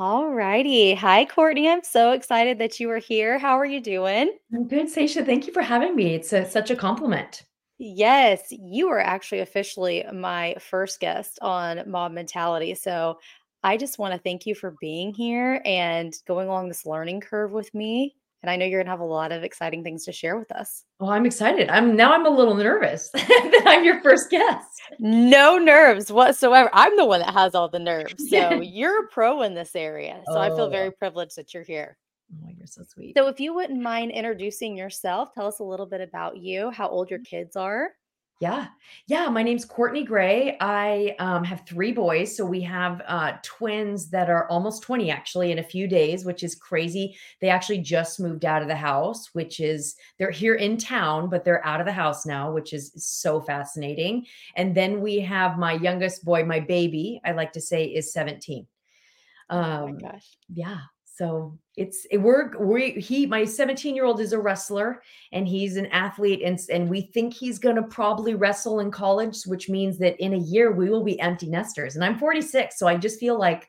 All righty. Hi, Courtney. I'm so excited that you are here. How are you doing? I'm good, Sasha. Thank you for having me. It's a, such a compliment. Yes, you are actually officially my first guest on MOBB Mentality. So I just want to thank you for being here and going along this learning curve with me. And I know you're going to have a lot of exciting things to share with us. Oh, I'm excited. I'm now I'm a little nervous that I'm your first guest. No nerves whatsoever. I'm the one that has all the nerves. So you're a pro in this area. So I feel oh. very Oh, privileged that you're here. oh, you're so sweet. So if you wouldn't mind introducing yourself, tell us a little bit about you, how old your mm. kids are. Yeah. Yeah. My name's Courtney Gray. I um, have three boys. So we have uh, twins that are almost 20 actually in a few days, which is crazy. They actually just moved out of the house, which is, they're here in town, but they're out of the house now, which is so fascinating. And then we have my youngest boy, my baby, I like to say is 17. Oh my Um, gosh. yeah. So it's it, we're we he my 17 year old is a wrestler and he's an athlete and and we think he's going to probably wrestle in college which means that in a year we will be empty nesters and I'm 46 so I just feel like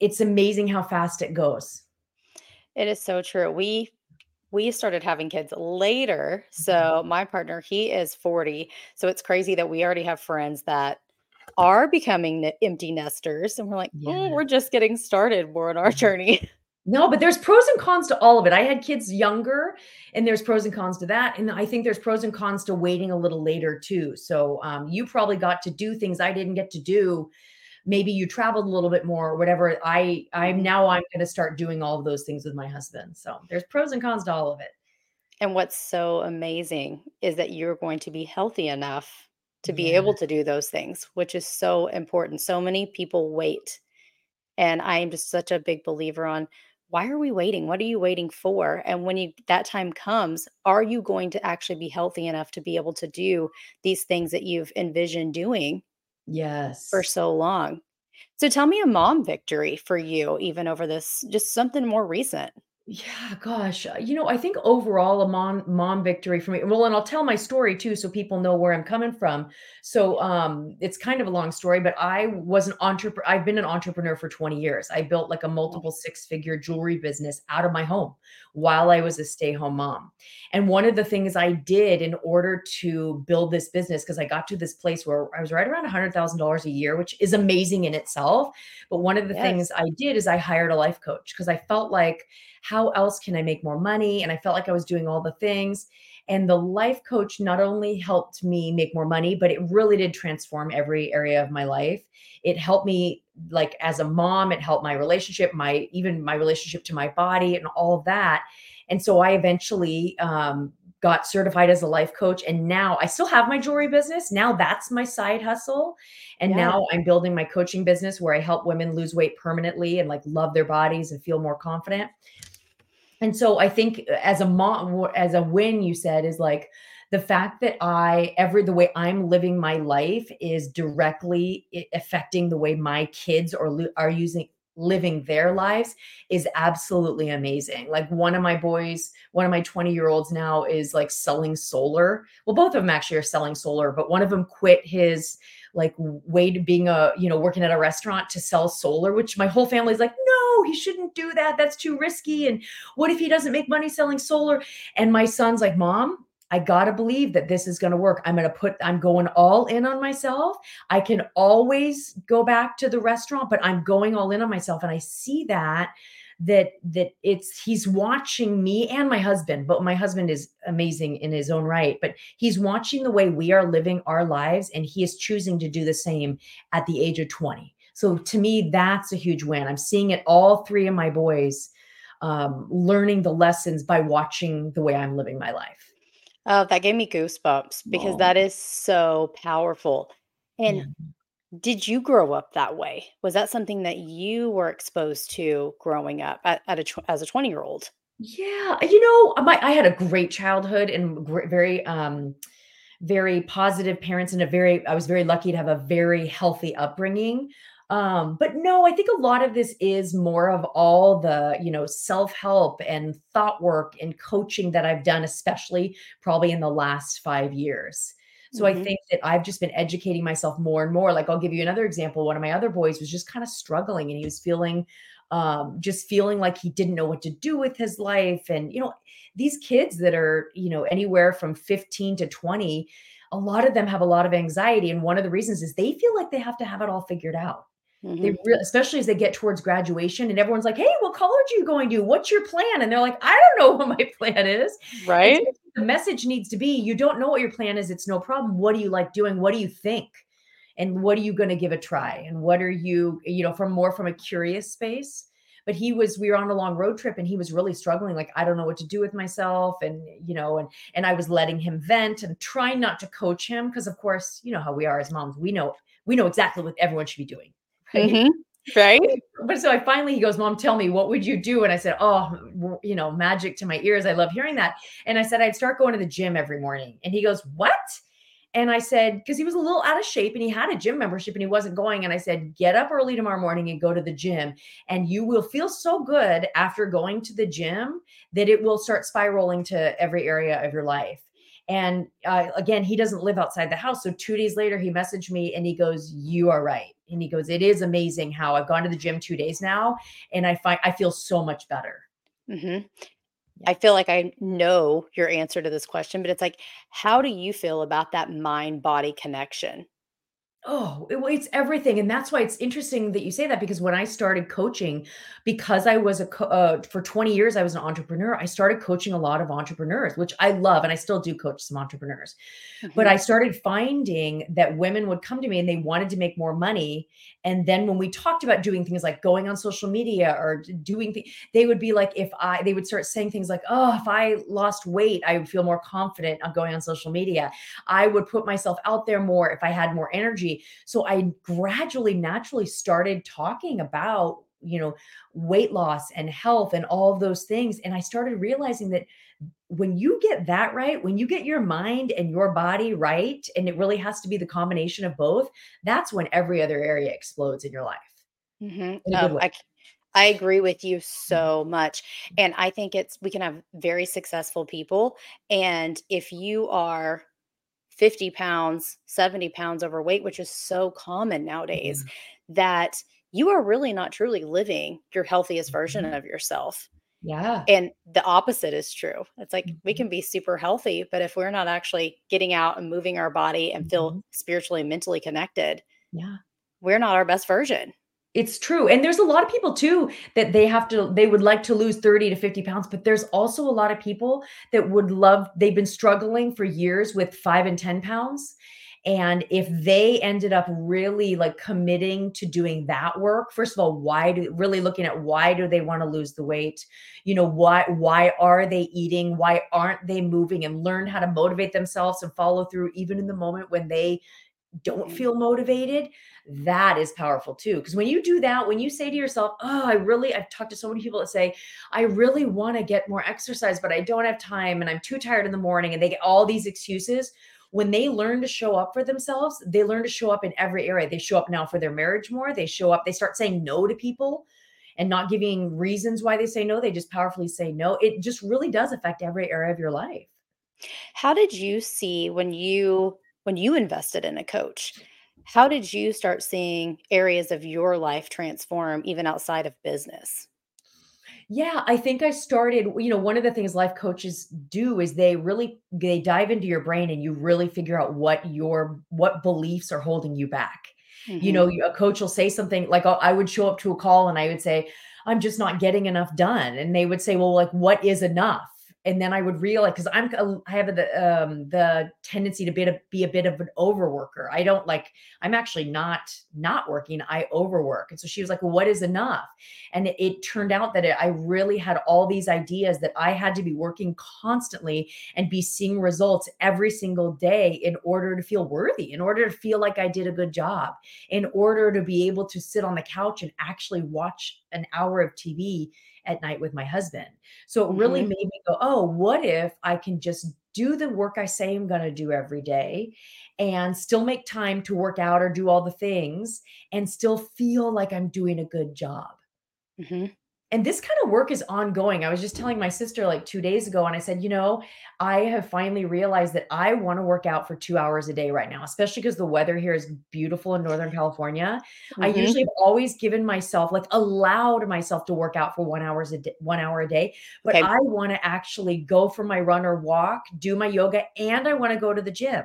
it's amazing how fast it goes. It is so true. We we started having kids later. Mhm. So my partner, he is 40. So it's crazy that we already have friends that are becoming empty nesters. And we're like, "Mm, we're just getting started we're on our journey. No, but there's pros and cons to all of it. I had kids younger, and there's pros and cons to that, and I think there's pros and cons to waiting a little later too. So, um, you probably got to do things I didn't get to do. Maybe you traveled a little bit more or whatever. I I'm Mhm. now I'm gonna start doing all of those things with my husband. So, there's pros and cons to all of it. And what's so amazing is that you're going to be healthy enough to be Yeah. able to do those things, which is so important. So many people wait And I am just such a big believer on why are we waiting? What are you waiting for? And when you that time comes, are you going to actually be healthy enough to be able to do these things that you've envisioned doing Yes. for so long? So tell me a mom victory for you, even over this, just something more recent. Yeah, gosh. uh, You know, I think overall a mom mom victory for me. Well, and I'll tell my story too so people know where I'm coming from. So, um it's kind of a long story, but I was an entrepreneur. I've been an entrepreneur for 20 years. I built like a multiple six-figure jewelry business out of my home while I was a stay-home mom. And one of the things I did in order to build this business because I got to this place where I was right around $100,000 a year, which is amazing in itself. But one of the things. I did is I hired a life coach because I felt like how else can I make more money? And I felt like I was doing all the things. And the life coach not only helped me make more money, but it really did transform every area of my life. It helped me like as a mom, it helped my relationship, my even my relationship to my body and all of that. And so I eventually um got certified as a life coach and now I still have my jewelry business. Now that's my side hustle. And Yeah. now I'm building my coaching business where I help women lose weight permanently and like love their bodies and feel more confident. And so I think uh, as a mom, as a win, you said is like the fact that I every the way I'm living my life is directly affecting the way my kids are are using living their lives is absolutely amazing. Like one of my boys, one of my 20 year olds now is like selling solar. Well, both of them actually are selling solar, but one of them quit his like to being a you know working at a restaurant to sell solar which my whole family's like no he shouldn't do that that's too risky and what if he doesn't make money selling solar? And my son's like, Mom, I gotta believe that this is gonna work. I'm gonna put, I'm going all in on myself. I can always go back to the restaurant, but I'm going all in on myself. And I see that that that it's he's watching me and my husband but my husband is amazing in his own right but he's watching the way we are living our lives and he is choosing to do the same at the age of 20 so to me that's a huge win i'm seeing it all three of my boys um, learning the lessons by watching the way I'm living my life. Oh, that gave me goosebumps because Oh, that is so powerful. yeah. Did you grow up that way? Was that something that you were exposed to growing up at, at a tw- as a 20-year-old? Yeah, you know, my I had a great childhood and gr very, um, very positive parents and a very I was very lucky to have a very healthy upbringing. Um, but no, I think a lot of this is more of all the, you know, self-help and thought work and coaching that I've done, especially probably in the last 5 years. So I Mhm. think that I've just been educating myself more and more. Like, I'll give you another example. One of my other boys was just kind of struggling and he was feeling, um, just feeling like he didn't know what to do with his life. And, you know, these kids that are, you know, anywhere from 15 to 20, a lot of them have a lot of anxiety. And one of the reasons is they feel like they have to have it all figured out. They Mhm. rea especially as they get towards graduation and everyone's like, "Hey, what college are you going to? What's your plan?" And they're like, "I don't know what my plan is." Right? so the message needs to be, "You don't know what your plan is, it's no problem. What do you like doing? What do you think? And what are you gonna give a try? And what are you" you know, from more from a curious space. But he was we were on a long road trip and he was really struggling, like, "I don't know what to do with myself," and, you know, and and I was letting him vent and trying not to coach him because, of course, you know how we are as moms. We know we know exactly what everyone should be doing, right? Mhm. Right? But so I finally he goes, "Mom, tell me, what would you do?" And I said, "Oh, you know, magic to my ears. I love hearing that." And I said, "I'd start going to the gym every morning." And he goes, "What?" And I said, because he was a little out of shape and he had a gym membership and he wasn't going. And I said, "Get up early tomorrow morning and go to the gym, and you will feel so good after going to the gym that it will start spiraling to every area of your life." And uh, again, he doesn't live outside the house. So two days later, he messaged me and he goes, "You are right." And he goes, "It is amazing how I've gone to the gym two days now, and I find I feel so much better." Mhm. Yeah. I feel like I know your answer to this question, but it's like, how do you feel about that mind body connection? Oh, it it's everything, and that's why it's interesting that you say that because when I started coaching, because I was a co uh, for 20 years, I was an entrepreneur, I started coaching a lot of entrepreneurs, which I love, and I still do coach some entrepreneurs. But Mhm. I started finding that women would come to me and they wanted to make more money, and then when we talked about doing things like going on social media or doing thi they would be like, if I they would start saying things like, "Oh, if I lost weight, I would feel more confident on going on social media. I would put myself out there more if I had more energy." So I gradually, naturally started talking about, you know, weight loss and health and all of those things, and I started realizing that when you get that right, when you get your mind and your body right, and it really has to be the combination of both, that's when every other area explodes in your life Mhm. in a good way. I I agree with you Mhm. so much, and I think it's we can have very successful people, and if you are 50 pounds, 70 pounds overweight, which is so common nowadays, Yeah. that you are really not truly living your healthiest version Mhm. of yourself. Yeah. And the opposite is true. It's like we Mhm. can be super healthy, but if we're not actually getting out and moving our body and feel Mhm. spiritually and mentally connected, Yeah. we're not our best version. It's true, and there's a lot of people too that they have to they would like to lose 30 to 50 pounds, but there's also a lot of people that would love they've been struggling for years with 5 and 10 pounds, and if they ended up really, like, committing to doing that work, first of all, why do really looking at why do they wanna lose the weight? You know, why why are they eating? Why aren't they moving? And learn how to motivate themselves and follow through even in the moment when they don't Mhm. feel motivated, that is powerful too. Because when you do that, when you say to yourself, "Oh, I really" I've talked to so many people that say, "I really wanna get more exercise, but I don't have time, and I'm too tired in the morning," and they get all these excuses. When they learn to show up for themselves, they learn to show up in every area. They show up now for their marriage more, they show up they start saying no to people and not giving reasons why they say no, they just powerfully say no. It just really does affect every area of your life. How did you see when you when you invested in a coach? How did you start seeing areas of your life transform even outside of business? Yeah, I think I started you know, one of the things life coaches do is they really they dive into your brain and you really figure out what your what beliefs are holding you back. You Mhm. know, a coach will say something like, oh, I would show up to a call and I would say, "I'm just not getting enough done." And they would say, "Well, like, what is enough?" And then I would realize because I'm I have the um the tendency to be a be a bit of an overworker. I don't like I'm actually not not working. I overwork. And so she was like, "Well, what is enough?" And it, it turned out that it, I really had all these ideas that I had to be working constantly and be seeing results every single day in order to feel worthy, in order to feel like I did a good job, in order to be able to sit on the couch and actually watch an hour of TV at night with my husband. So it really Mhm. made me go, oh, what if I can just do the work I say I'm going to do every day and still make time to work out or do all the things and still feel like I'm doing a good job? Mhm. And this kind of work is ongoing. I was just telling my sister like 2 days ago and I said, "You know, I have finally realized that I want to work out for 2 hours a day right now, especially because the weather here is beautiful in Northern California." I Mhm. usually have always given myself like allowed myself to work out for 1 hours a day 1 hour a day, but Okay. I want to actually go for my run or walk, do my yoga, and I want to go to the gym.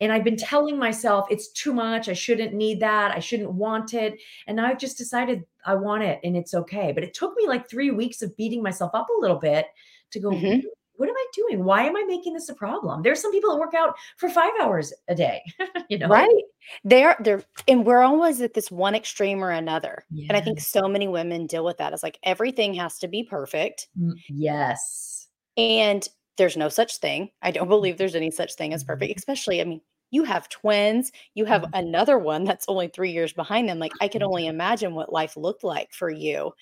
And I've been telling myself it's too much. I shouldn't need that. I shouldn't want it. And I've just decided I want it and it's okay. But it took me like three weeks of beating myself up a little bit to go, Mhm. what am I doing? Why am I making this a problem? There's some people that work out for five hours a day, you know? Right. They're they're and we're always at this one extreme or another. And I think so many women deal with that. It's like everything has to be perfect. Mm, Yes. And there's no such thing. I don't believe there's any such thing as perfect, Mhm. especially, I mean, you have twins, you have Mhm. another one that's only 3 years behind them. Like, I could only imagine what life looked like for you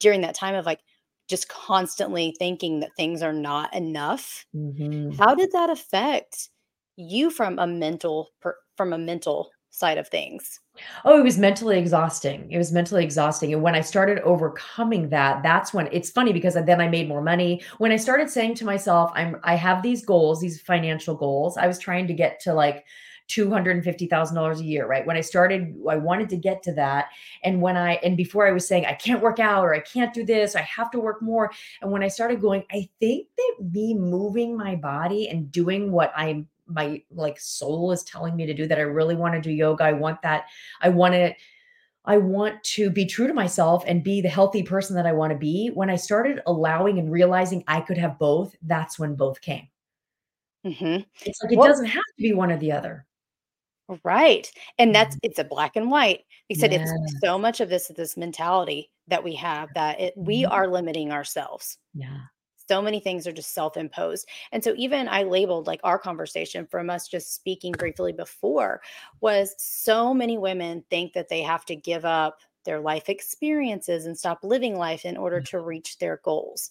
during that time of, like, just constantly thinking that things are not enough. Mhm. How did that affect you from a mental per from a mental side of things? Oh, it was mentally exhausting. It was mentally exhausting, and when I started overcoming that, that's when it's funny because then I made more money. When I started saying to myself, "I'm I have these goals, these financial goals." I was trying to get to, like, $250,000 a year, right? When I started, I wanted to get to that, and when I and before I was saying, "I can't work out," or "I can't do this, I have to work more," and when I started going, I think that me moving my body and doing what I'm my, like, soul is telling me to do, that I really wanna do yoga, I want that I wanna I want to be true to myself and be the healthy person that I wanna be. When I started allowing and realizing I could have both, that's when both came. Mhm. It's like it What doesn't have to be one or the other. Right. And that's Mhm. it's a black and white. He said it's so much of this this mentality that we have that it we Mhm. are limiting ourselves. Yeah. So many things are just self-imposed. And so even I labeled like our conversation from us just speaking briefly before was so many women think that they have to give up their life experiences and stop living life in order mm. to reach their goals.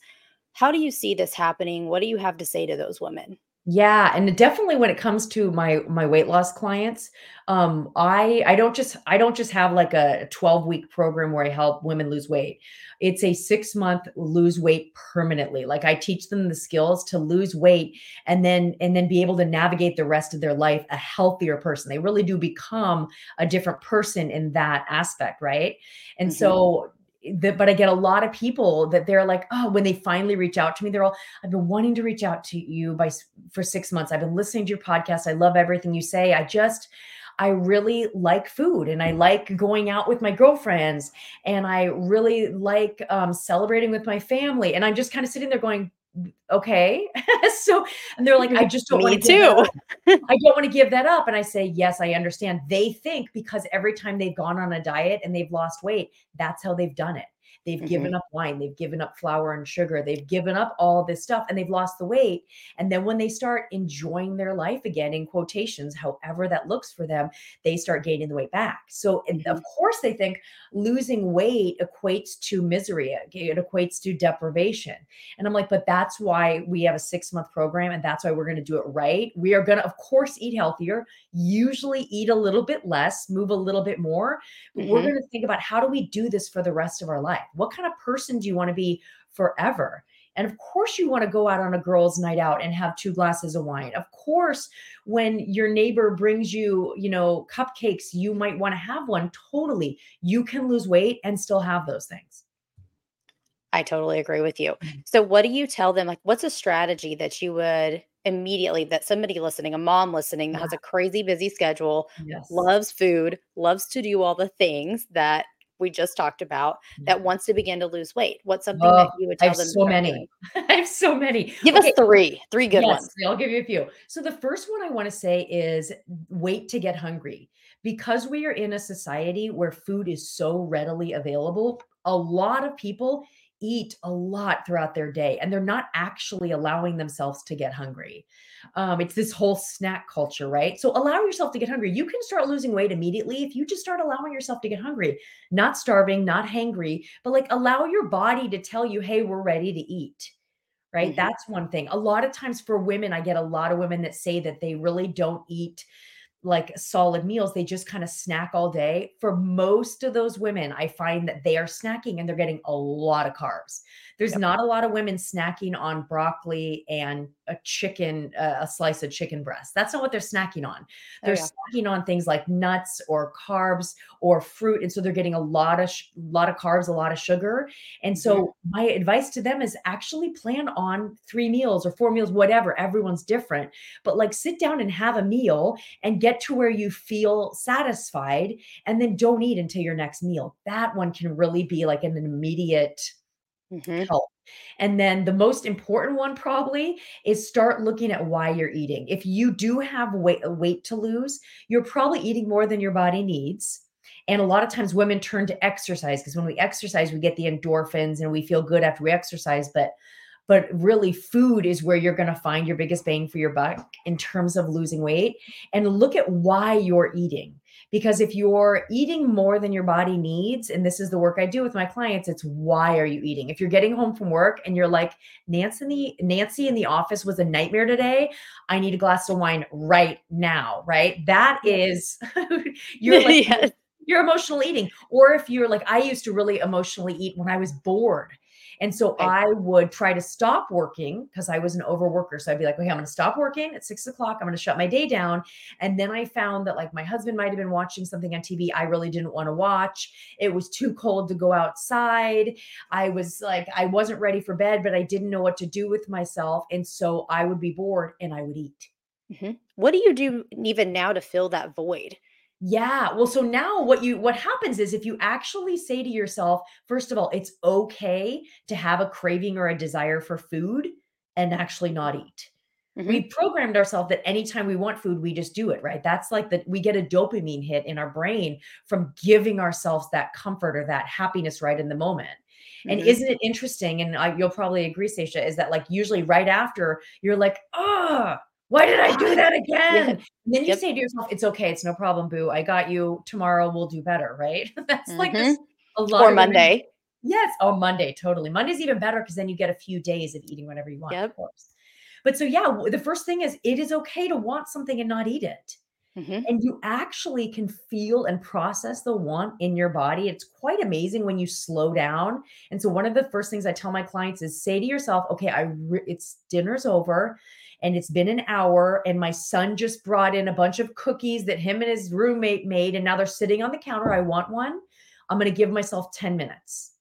How do you see this happening? What do you have to say to those women? Yeah, and definitely when it comes to my my weight loss clients, um, I I don't just I don't just have like a 12-week program where I help women lose weight. It's a 6-month lose weight permanently. Like I teach them the skills to lose weight and then and then be able to navigate the rest of their life a healthier person. They really do become a different person in that aspect, right? And Mhm. so the, but I get a lot of people that they're like, oh, when they finally reach out to me, they're all, I've been wanting to reach out to you by for six months. I've been listening to your podcast. I love everything you say. I just, I really like food and I like going out with my girlfriends and I really like um, celebrating with my family. And I'm just kind of sitting there going, okay. so, and they're like, I just don't want to too. I don't want to give that up. And I say, yes, I understand. They think because every time they've gone on a diet and they've lost weight, that's how they've done it. They've Mhm. given up wine, they've given up flour and sugar, they've given up all this stuff and they've lost the weight. And then when they start enjoying their life again, in quotations, however that looks for them, they start gaining the weight back. So, and of course, they think losing weight equates to misery, it equates to deprivation. And I'm like, but that's why we have a six month program and that's why we're going to do it right. We are going to, of course, eat healthier, usually eat a little bit less, move a little bit more. But we're going to think about how do we do this for the rest of our life? What kind of person do you want to be forever? And of course, you want to go out on a girls' night out and have two glasses of wine. Of course, when your neighbor brings you, you know, cupcakes, you might want to have one. Totally. You can lose weight and still have those things. I totally agree with you. Mhm. So what do you tell them? Like, what's a strategy that you would immediately that somebody listening, a mom listening that has a crazy busy schedule, Yes. loves food, loves to do all the things that we just talked about, that mm. wants to begin to lose weight? What's something Oh, that you would I tell have them so many. I have so many. Give us 3, 3 good Yes, ones. I'll give you a few. So the first one I want to say is wait to get hungry. Because we are in a society where food is so readily available, a lot of people eat a lot throughout their day and they're not actually allowing themselves to get hungry. Um, it's this whole snack culture, right? So allow yourself to get hungry. You can start losing weight immediately if you just start allowing yourself to get hungry, not starving, not hangry, but like allow your body to tell you, hey, we're ready to eat right? Mhm. That's one thing. A lot of times for women, I get a lot of women that say that they really don't eat like solid meals. They just kind of snack all day. For most of those women, I find that they are snacking and they're getting a lot of carbs. There's yep. not a lot of women snacking on broccoli and a chicken, uh, a slice of chicken breast. That's not what they're snacking on. Oh, they're oh, yeah. snacking on things like nuts or carbs or fruit, and so they're getting a lot of sh- lot of carbs, a lot of sugar. And so mm-hmm. my advice to them is actually plan on three meals or four meals, whatever. Everyone's different, but like sit down and have a meal and get to where you feel satisfied, and then don't eat until your next meal. That one can really be like an immediate mm-hmm. help. And then the most important one probably is start looking at why you're eating. If you do have weight, weight to lose, you're probably eating more than your body needs. And a lot of times women turn to exercise because when we exercise, we get the endorphins and we feel good after we exercise. But but really food is where you're going to find your biggest bang for your buck in terms of losing weight and look at why you're eating because if you're eating more than your body needs, and this is the work I do with my clients, it's why are you eating? If you're getting home from work and you're like, Nancy in the, Nancy in the office was a nightmare today, I need a glass of wine right now, right? That is, you're like, yes. you're emotional eating. Or if you're like, I used to really emotionally eat when I was bored and so I would try to stop working because I was an overworker. So I'd be like, okay, I'm going to stop working at six o'clock. I'm going to shut my day down. And then I found that like my husband might have been watching something on TV I really didn't want to watch. It was too cold to go outside. I was like, I wasn't ready for bed, but I didn't know what to do with myself. And so I would be bored and I would eat. Mm-hmm. What do you do even now to fill that void? Yeah. Well, so now what you what happens is if you actually say to yourself, first of all, it's okay to have a craving or a desire for food and actually not eat. Mm-hmm. We programmed ourselves that anytime we want food, we just do it, right? That's like that we get a dopamine hit in our brain from giving ourselves that comfort or that happiness right in the moment. And mm-hmm. isn't it interesting? And I, you'll probably agree, Stacia, is that like usually right after you're like, oh, why did I do that again? And then you yep. say to yourself, it's okay. It's no problem, boo. I got you. Tomorrow we'll do better. Right. That's mm-hmm. like this, a lot. Or Monday. Yes. Oh, Monday. Totally. Monday's even better because then you get a few days of eating whatever you want, yep. of course. But so, yeah, the first thing is it is okay to want something and not eat it. Mm-hmm. And you actually can feel and process the want in your body. It's quite amazing when you slow down. And so, one of the first things I tell my clients is say to yourself, okay, I re- it's dinner's over and it's been an hour and my son just brought in a bunch of cookies that him and his roommate made and now they're sitting on the counter. I want one. I'm going to give myself 10 minutes.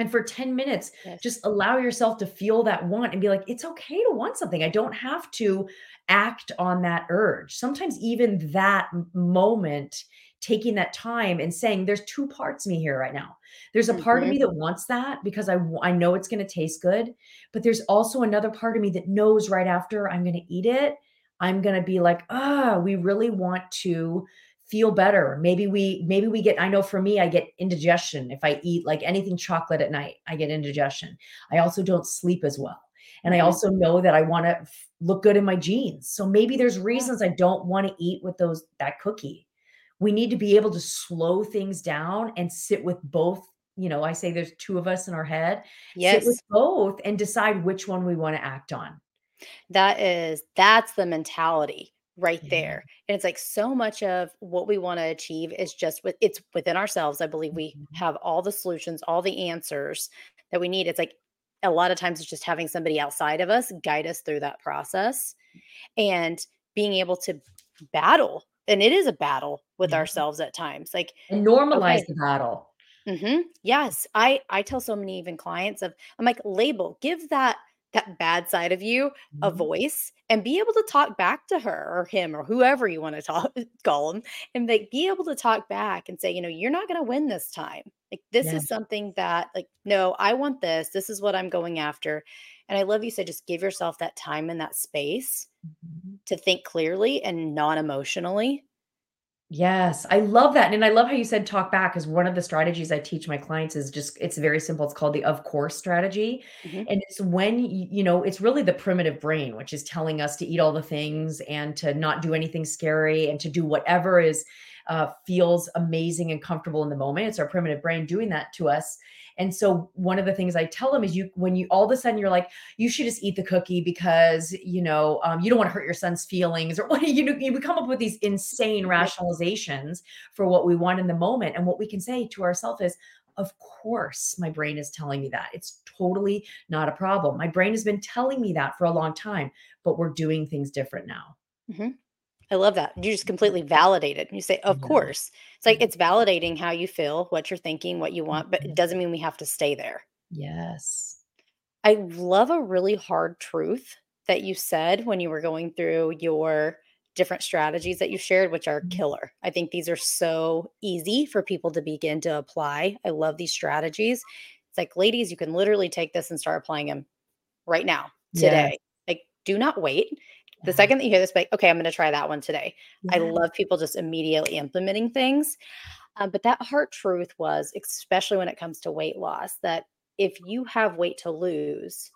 And for 10 minutes yes. just allow yourself to feel that want and be like it's okay to want something. I don't have to act on that urge. Sometimes even that moment taking that time and saying there's two parts of me here right now there's a part mm-hmm. of me mm-hmm. that wants that because i i know it's going to taste good but there's also another part of me that knows right after i'm going to eat it i'm going to be like ah we really want to feel better maybe we maybe we get i know for me i get indigestion if i eat like anything chocolate at night i get indigestion i also don't sleep as well and mm-hmm. i also know that i want to look good in my jeans so maybe there's reasons i don't want to eat with those that cookie we need to be able to slow things down and sit with both you know i say there's two of us in our head yes sit with both and decide which one we want to act on that is that's the mentality right yeah. there and it's like so much of what we want to achieve is just with it's within ourselves i believe we mm-hmm. have all the solutions all the answers that we need it's like a lot of times it's just having somebody outside of us guide us through that process and being able to battle and it is a battle with mm-hmm. ourselves at times like and normalize okay. the battle mm-hmm. yes i i tell so many even clients of i'm like label give that that bad side of you mm-hmm. a voice and be able to talk back to her or him or whoever you want to talk call them and like be able to talk back and say you know you're not going to win this time like this yeah. is something that like no i want this this is what i'm going after and i love you said just give yourself that time and that space mm-hmm. to think clearly and non emotionally Yes, I love that. And I love how you said talk back because one of the strategies I teach my clients is just it's very simple. It's called the of course strategy. Mm-hmm. And it's when you know, it's really the primitive brain which is telling us to eat all the things and to not do anything scary and to do whatever is uh, feels amazing and comfortable in the moment. It's our primitive brain doing that to us. And so one of the things I tell them is you when you all of a sudden you're like you should just eat the cookie because you know um, you don't want to hurt your son's feelings or what you know you come up with these insane rationalizations for what we want in the moment. And what we can say to ourselves is of course my brain is telling me that. It's totally not a problem. My brain has been telling me that for a long time but we're doing things different now. Hmm I love that. You just mm-hmm. completely validate it. You say, of yeah. course. It's like it's validating how you feel, what you're thinking, what you want, but it Mhm. doesn't mean we have to stay there. yes I love a really hard truth that you said when you were going through your different strategies that you shared, which are mm-hmm. killer. I think these are so easy for people to begin to apply. I love these strategies. It's like, ladies, you can literally take this and start applying them right now, yes today. Like, do not wait. The second that you hear this, like, okay, I'm going to try that one today. I love people just immediately implementing things. Um, but that hard truth was, especially when it comes to weight loss, that if you have weight to lose,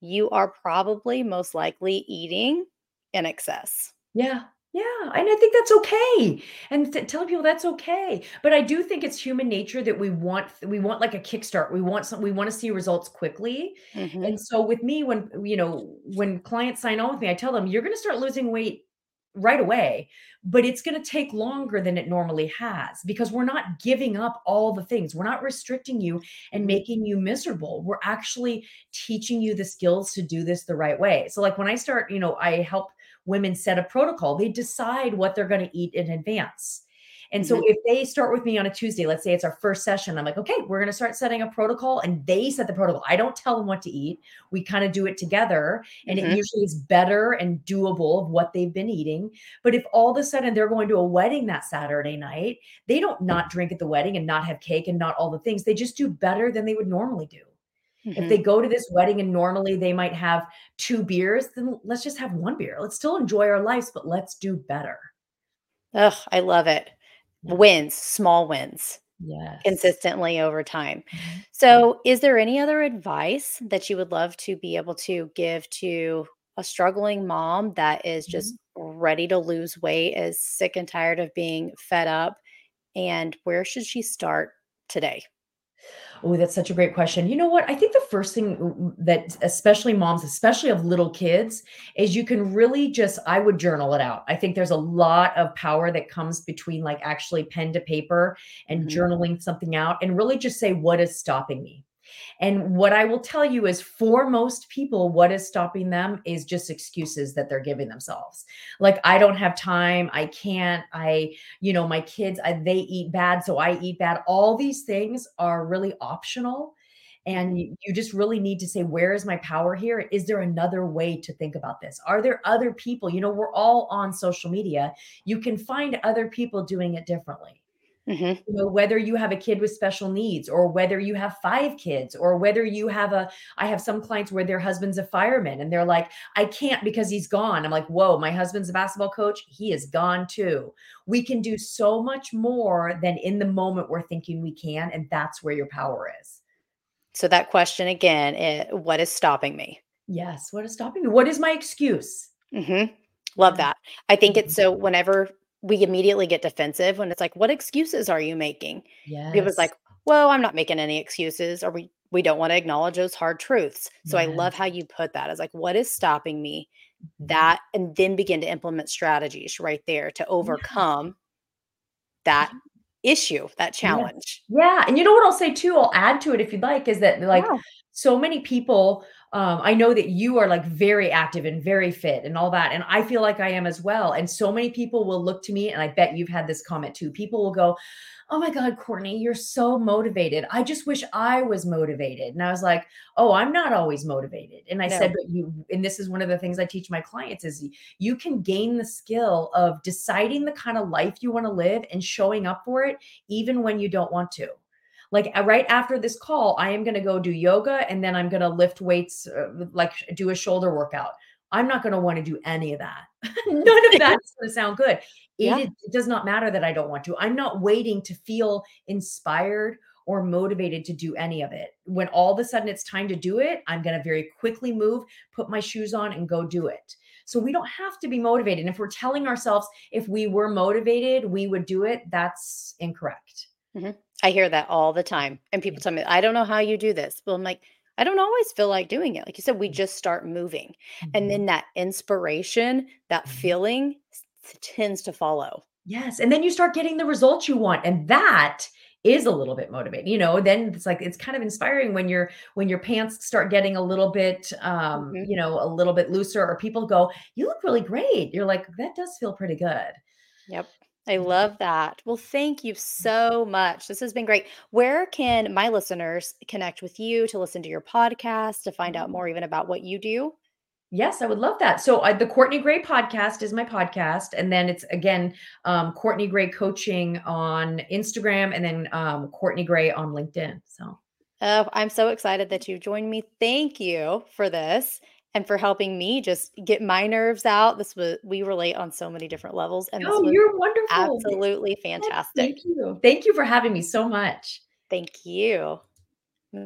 you are probably most likely eating in excess. Yeah. Yeah. And I think that's okay. And t- telling people that's okay. But I do think it's human nature that we want we want like a kickstart. We want some we want to see results quickly. hmm And so with me, when you know, when clients sign on with me, I tell them you're gonna start losing weight right away, but it's gonna take longer than it normally has because we're not giving up all the things. We're not restricting you and hmm making you miserable. We're actually teaching you the skills to do this the right way. So like when I start, you know, I help women set a protocol. They decide what they're going to eat in advance. And so hmm if they start with me on a Tuesday, let's say it's our first session, I'm like, okay, we're going to start setting a protocol and they set the protocol. I don't tell them what to eat. We kind of do it together and it hmm usually is better and doable of what they've been eating. But if all of a sudden they're going to a wedding that Saturday night, they don't not drink at the wedding and not have cake and not all the things. They just do better than they would normally do. If hmm they go to this wedding and normally they might have 2 beers, then let's just have 1 beer. Let's still enjoy our lives, but let's do better. Ugh, I love it. Wins, small wins. Yes. consistently over time. Mhm. So, is there any other advice that you would love to be able to give to a struggling mom that is just ready to lose weight, is sick and tired of being fed up? And where should she start today? Oh, that's such a great question. You know what? I think the first thing that, especially moms, especially of little kids, is you can really just, I would journal it out. I think there's a lot of power that comes between like actually pen to paper and Mhm, journaling something out and really just say, what is stopping me? And what I will tell you is for most people, what is stopping them is just excuses that they're giving themselves. Like, I don't have time. I can't. I, you know, my kids, I, they eat bad. So I eat bad. All these things are really optional. And you, you just really need to say, where is my power here? Is there another way to think about this? Are there other people? You know, we're all on social media. You can find other people doing it differently mhm. you know whether you have a kid with special needs or whether you have five kids or whether you have a i have some clients where their husband's a fireman and they're like i can't because he's gone i'm like whoa my husband's a basketball coach he is gone too we can do so much more than in the moment we're thinking we can and that's where your power is So, that question again, eh, what is stopping me? yes what is stopping me what is my excuse Mm-hmm. Love that. I think it's Mhm. so whenever we immediately get defensive when it's like, "What excuses are you making?" People's yes like, "Well, I'm not making any excuses," or we we don't wanna acknowledge those hard truths. So I love how you put that as like, "What is stopping me?" Mhm. That and then begin to implement strategies right there to yeah overcome that issue, that yeah challenge. Yeah, and you know what I'll say too, I'll add to it if you'd like, is that like Yeah. so many people, um, I know that you are like very active and very fit and all that, and I feel like I am as well. And so many people will look to me, and I bet you've had this comment too. People will go, Oh my God, Courtney, you're so motivated. I just wish I was motivated. And I was like, Oh, I'm not always motivated. And I said, But you, and this is one of the things I teach my clients is you can gain the skill of deciding the kind of life you want to live and showing up for it even when you don't want to. Like uh, right after this call, I am going to go do yoga and then I'm going to lift weights, uh, like do a shoulder workout. I'm not going to want to do any of that. None of that is going to sound good. It, Yeah. it does not matter that I don't want to. I'm not waiting to feel inspired or motivated to do any of it. When all of a sudden it's time to do it, I'm going to very quickly move, put my shoes on, and go do it. So we don't have to be motivated. And if we're telling ourselves if we were motivated, we would do it, that's incorrect. Mhm. I hear that all the time. And people tell me, I don't know how you do this. Well, I'm like, I don't always feel like doing it. Like you said, we just start moving. And Mhm. then that inspiration, that feeling tends to follow. Yes, and then you start getting the results you want, and that is a little bit motivating, you know, then it's like it's kind of inspiring when your when your pants start getting a little bit, um, Mhm. you know, a little bit looser or people go, "You look really great." You're like, "That does feel pretty good." Yep. I love that. Well, thank you so much. This has been great. Where can my listeners connect with you to listen to your podcast, to find out Mhm. more even about what you do? Yes, I would love that. So, uh, the Courtney Gray podcast is my podcast, and then it's again um, Courtney Gray Coaching on Instagram, and then um, Courtney Gray on LinkedIn. So, Oh, I'm so excited that you joined me. Thank you for this and for helping me just get my nerves out. This was we relate on so many different levels, and oh, you're wonderful. absolutely fantastic. Thank you. Thank you for having me so much. Thank you.